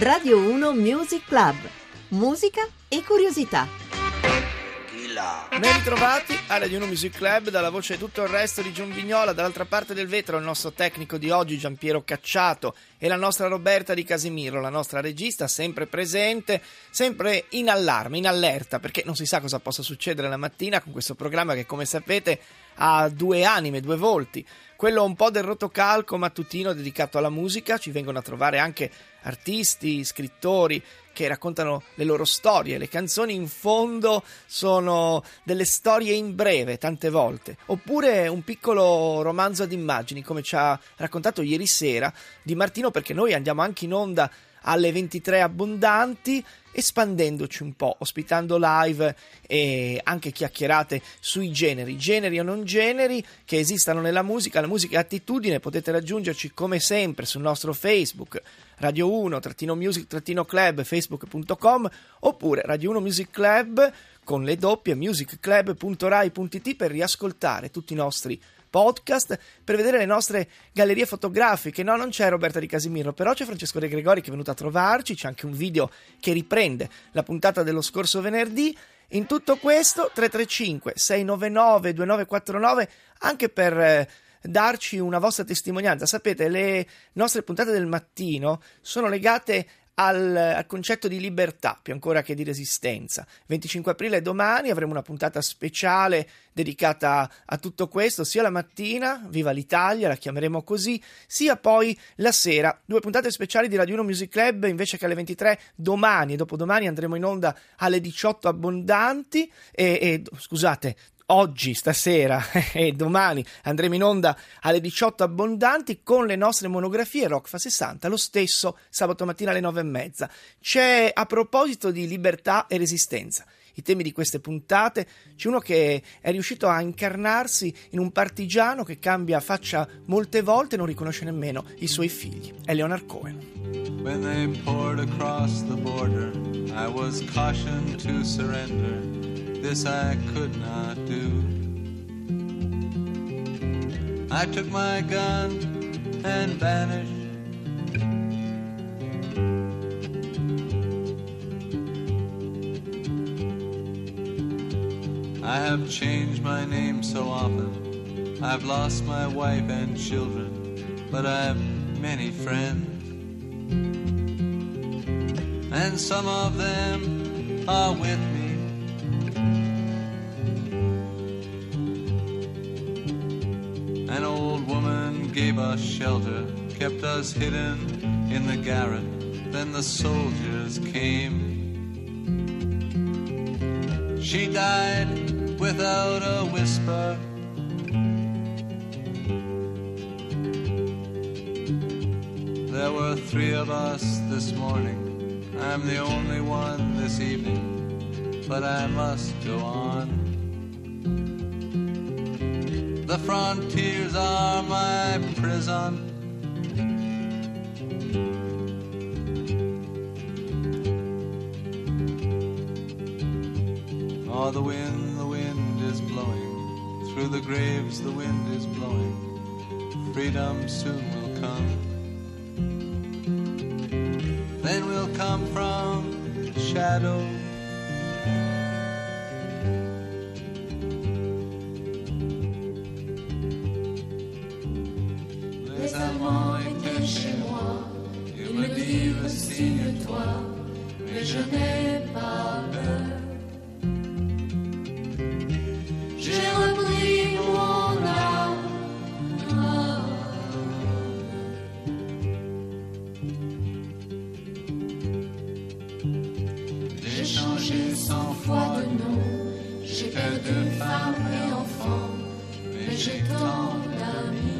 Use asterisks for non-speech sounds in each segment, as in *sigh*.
Radio 1 Music Club. Musica e curiosità. Ben ritrovati a Radio 1 Music Club, dalla voce di tutto il resto di Giun Vignola, dall'altra parte del vetro il nostro tecnico di oggi Giampiero Cacciato e la nostra Roberta Di Casimiro, la nostra regista sempre presente, sempre in allarme, in allerta, perché non si sa cosa possa succedere la mattina con questo programma che come sapete ha due anime, due volti. Quello un po' del rotocalco mattutino dedicato alla musica, ci vengono a trovare anche artisti, scrittori che raccontano le loro storie. Le canzoni in fondo sono delle storie in breve, tante volte. Oppure un piccolo romanzo ad immagini, come ci ha raccontato ieri sera Di Martino, perché noi andiamo anche in onda alle 23 abbondanti, espandendoci un po', ospitando live e anche chiacchierate sui generi, generi o non generi che esistano nella musica. La musica è attitudine, potete raggiungerci come sempre sul nostro Facebook Radio 1 music club facebook.com oppure Radio 1 Music Club con le doppie musicclub.rai.it per riascoltare tutti i nostri podcast per vedere le nostre gallerie fotografiche. No, non c'è Roberta Di Casimiro, però c'è Francesco De Gregori che è venuto a trovarci, c'è anche un video che riprende la puntata dello scorso venerdì. In tutto questo 335 699 2949 anche per eh, darci una vostra testimonianza. Sapete, le nostre puntate del mattino sono legate al, al, concetto di libertà più ancora che di resistenza. 25 aprile domani avremo una puntata speciale dedicata a tutto questo, sia la mattina, viva l'Italia, la chiameremo così, sia poi la sera, due puntate speciali di Radio 1 Music Club invece che alle 23 domani. E dopodomani andremo in onda alle 18 abbondanti. E, e scusate, oggi, stasera *laughs* e domani andremo in onda alle 18 abbondanti con le nostre monografie Rock fa 60, lo stesso sabato mattina alle 9 e mezza. C'è a proposito di libertà e resistenza. I temi di queste puntate c'è uno che è riuscito a incarnarsi in un partigiano che cambia faccia molte volte e non riconosce nemmeno i suoi figli. È Leonard Cohen. I this I could not do. I took my gun and vanished. I have changed my name so often. I've lost my wife and children, but I've many friends. And some of them are with me us shelter, kept us hidden in the garret. Then the soldiers came. She died without a whisper. There were three of us this morning. I'm the only one this evening, but I must go on. The frontiers are my prison. Oh, the wind, the wind is blowing. Through the graves, the wind is blowing. Freedom soon will come. Then we'll come from the shadow Jésus, cent fois de nom. J'ai que deux femmes et enfants, mais j'ai tant d'amis.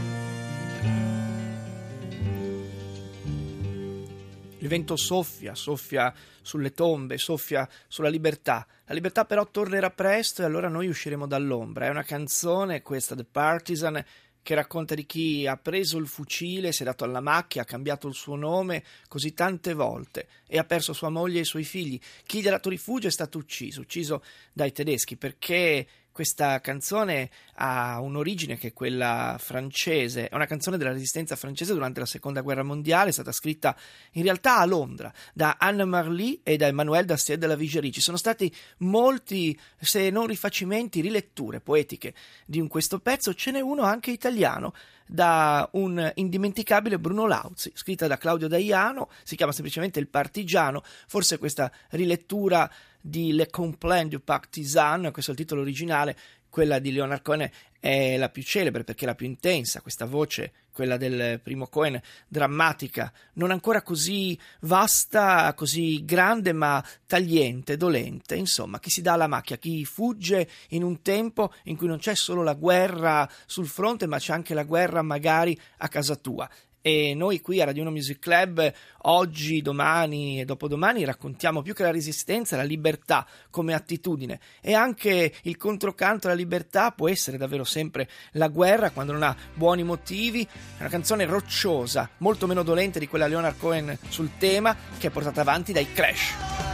vento soffia, soffia sulle tombe, soffia sulla libertà. La libertà però tornerà presto e allora noi usciremo dall'ombra. È una canzone, questa The Partisan, che racconta di chi ha preso il fucile, si è dato alla macchia, ha cambiato il suo nome così tante volte e ha perso sua moglie e i suoi figli. Chi gli ha dato rifugio è stato ucciso, ucciso dai tedeschi perché questa canzone ha un'origine che è quella francese, è una canzone della resistenza francese durante la seconda guerra mondiale, è stata scritta in realtà a Londra da Anne Marly e da Emmanuel Dastier de la Vigerie. Ci sono stati molti, se non rifacimenti, riletture poetiche di questo pezzo, ce n'è uno anche italiano da un indimenticabile Bruno Lauzi, scritta da Claudio Daiano, si chiama semplicemente Il Partigiano, forse questa rilettura di Le Complaint du Partisan, questo è il titolo originale, quella di Leonard Cohen è la più celebre perché è la più intensa, questa voce, quella del primo Cohen, drammatica, non ancora così vasta, così grande, ma tagliente, dolente, insomma, chi si dà alla macchia, chi fugge in un tempo in cui non c'è solo la guerra sul fronte, ma c'è anche la guerra magari a casa tua e noi qui a Radio 1 Music Club oggi, domani e dopodomani raccontiamo più che la resistenza, la libertà come attitudine e anche il controcanto alla libertà può essere davvero sempre la guerra quando non ha buoni motivi. È una canzone rocciosa, molto meno dolente di quella Leonard Cohen sul tema che è portata avanti dai Clash.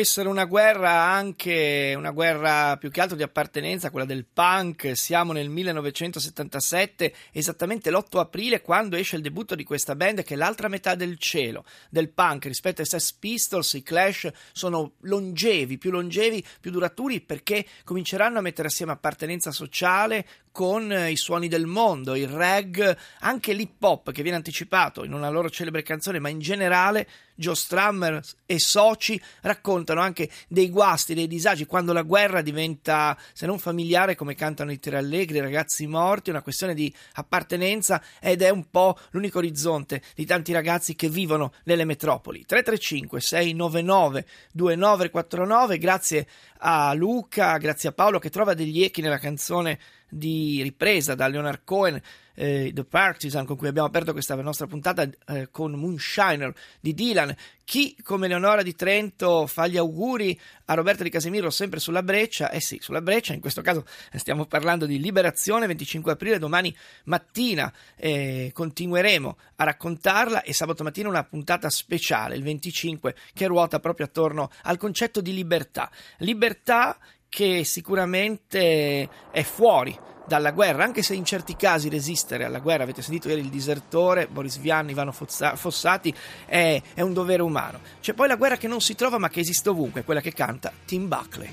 Essere una guerra anche una guerra più che altro di appartenenza, quella del punk. Siamo nel 1977, esattamente l'8 aprile, quando esce il debutto di questa band che è l'altra metà del cielo del punk rispetto ai Sex Pistols. I Clash sono longevi, più longevi, più duraturi perché cominceranno a mettere assieme appartenenza sociale con i suoni del mondo, il reg, anche l'hip hop che viene anticipato in una loro celebre canzone, ma in generale Joe Strummer e soci raccontano anche dei guasti, dei disagi, quando la guerra diventa, se non familiare, come cantano i Tre Allegri, i ragazzi morti, una questione di appartenenza ed è un po' l'unico orizzonte di tanti ragazzi che vivono nelle metropoli. 335 699 2949, grazie a Luca, grazie a Paolo che trova degli echi nella canzone di ripresa da Leonard Cohen, eh, The Partisan, con cui abbiamo aperto questa nostra puntata eh, con Moonshiner di Dylan. Chi, come Leonora di Trento, fa gli auguri a Roberta di Casemiro sempre sulla breccia? Eh sì, sulla breccia, in questo caso stiamo parlando di Liberazione, 25 aprile, domani mattina eh, continueremo a raccontarla e sabato mattina una puntata speciale, il 25, che ruota proprio attorno al concetto di libertà. Libertà che sicuramente è fuori dalla guerra, anche se in certi casi resistere alla guerra, avete sentito ieri il disertore, Boris Vian, Ivano Fossati, è, è un dovere umano. C'è poi la guerra che non si trova ma che esiste ovunque, quella che canta Tim Buckley.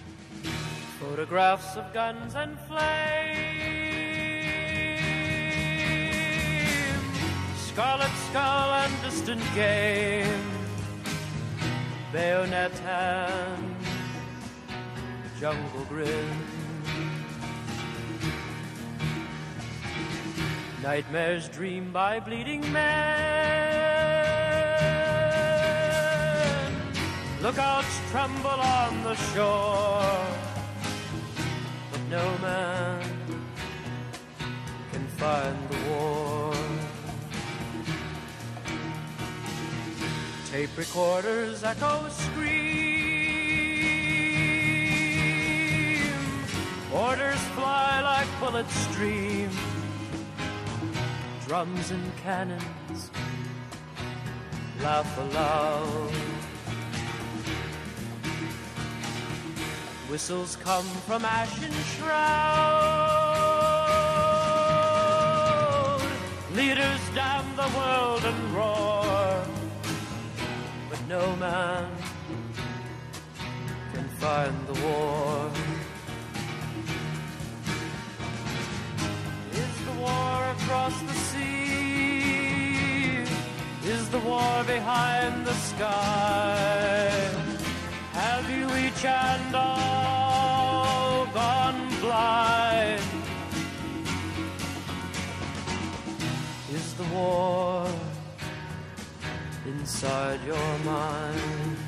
Photographs of guns and flame, scarlet skull and distant game, bayonet hand, jungle grin. Nightmares dreamed by bleeding men. Lookouts tremble on the shore, but no man can find the war. Tape recorders echo scream. Orders fly like bullets stream drums and cannons laugh aloud. Whistles come from ashen shroud. Leaders damn the world and roar, but no man can find the war. Across the sea? Is the war behind the sky? Have you each and all gone blind? Is the war inside your mind?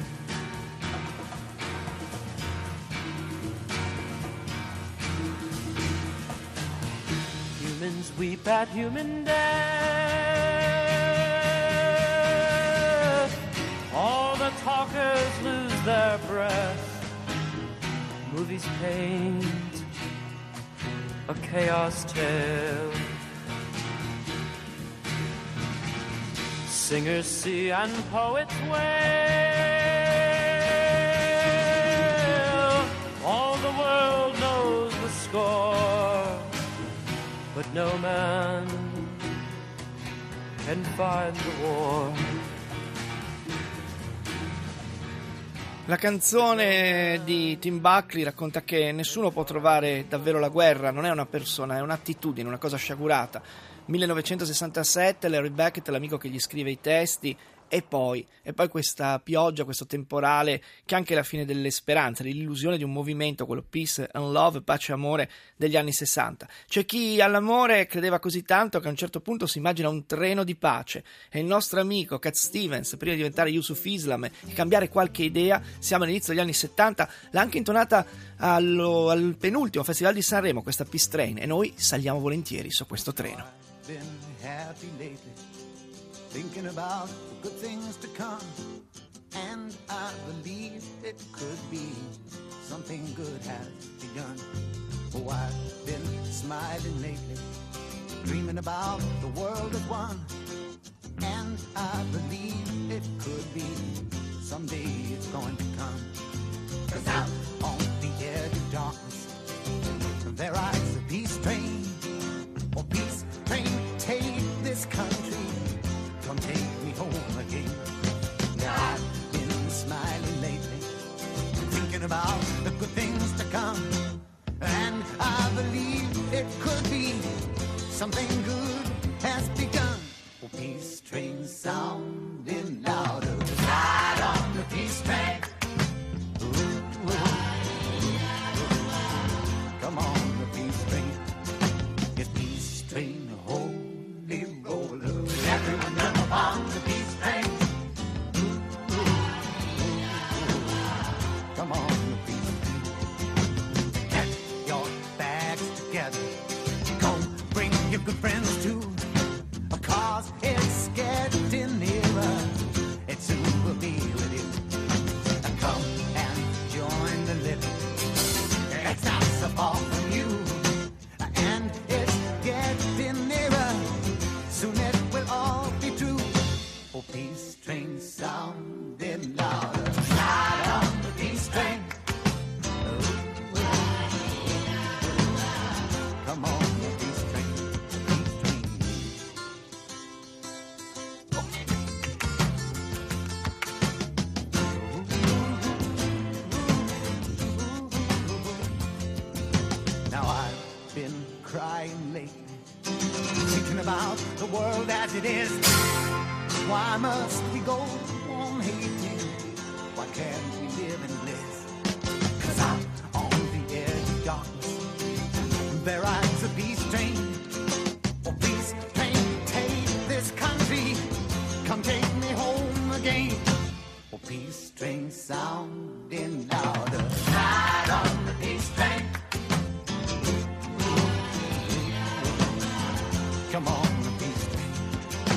Humans weep at human death. All the talkers lose their breath. Movies paint a chaos tale. Singers see and poets wail. All the world knows the score no man can find the war. La canzone di Tim Buckley racconta che nessuno può trovare davvero la guerra, non è una persona, è un'attitudine, una cosa sciagurata. 1967, Larry Beckett, l'amico che gli scrive i testi, e poi, e poi questa pioggia, questo temporale che è anche la fine delle speranze, l'illusione di un movimento, quello peace and love, pace e amore degli anni 60. C'è chi all'amore credeva così tanto che a un certo punto si immagina un treno di pace e il nostro amico Cat Stevens, prima di diventare Yusuf Islam e cambiare qualche idea, siamo all'inizio degli anni 70, l'ha anche intonata allo, al penultimo Festival di Sanremo, questa Peace Train, e noi saliamo volentieri su questo treno. Thinking about the good things to come. And I believe it could be something good has begun. Oh, I've been smiling lately, dreaming about the world as one. And I believe it could be someday it's going to come. Cause out on the edge of darkness, there rides a peace train. Everyone string sounding loud. Why must we go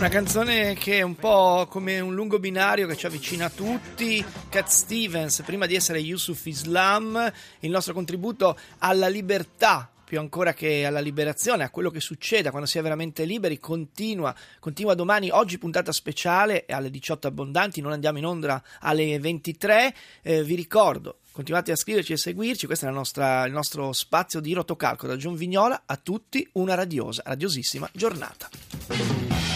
Una canzone che è un po' come un lungo binario che ci avvicina a tutti. Cat Stevens, prima di essere Yusuf Islam, il nostro contributo alla libertà più ancora che alla liberazione, a quello che succede quando si è veramente liberi, continua, continua domani, oggi puntata speciale alle 18 abbondanti, non andiamo in onda alle 23, eh, vi ricordo, continuate a scriverci e seguirci, questo è nostra- il nostro spazio di rotocalco da Gion Vignola, a tutti una radiosa, radiosissima giornata.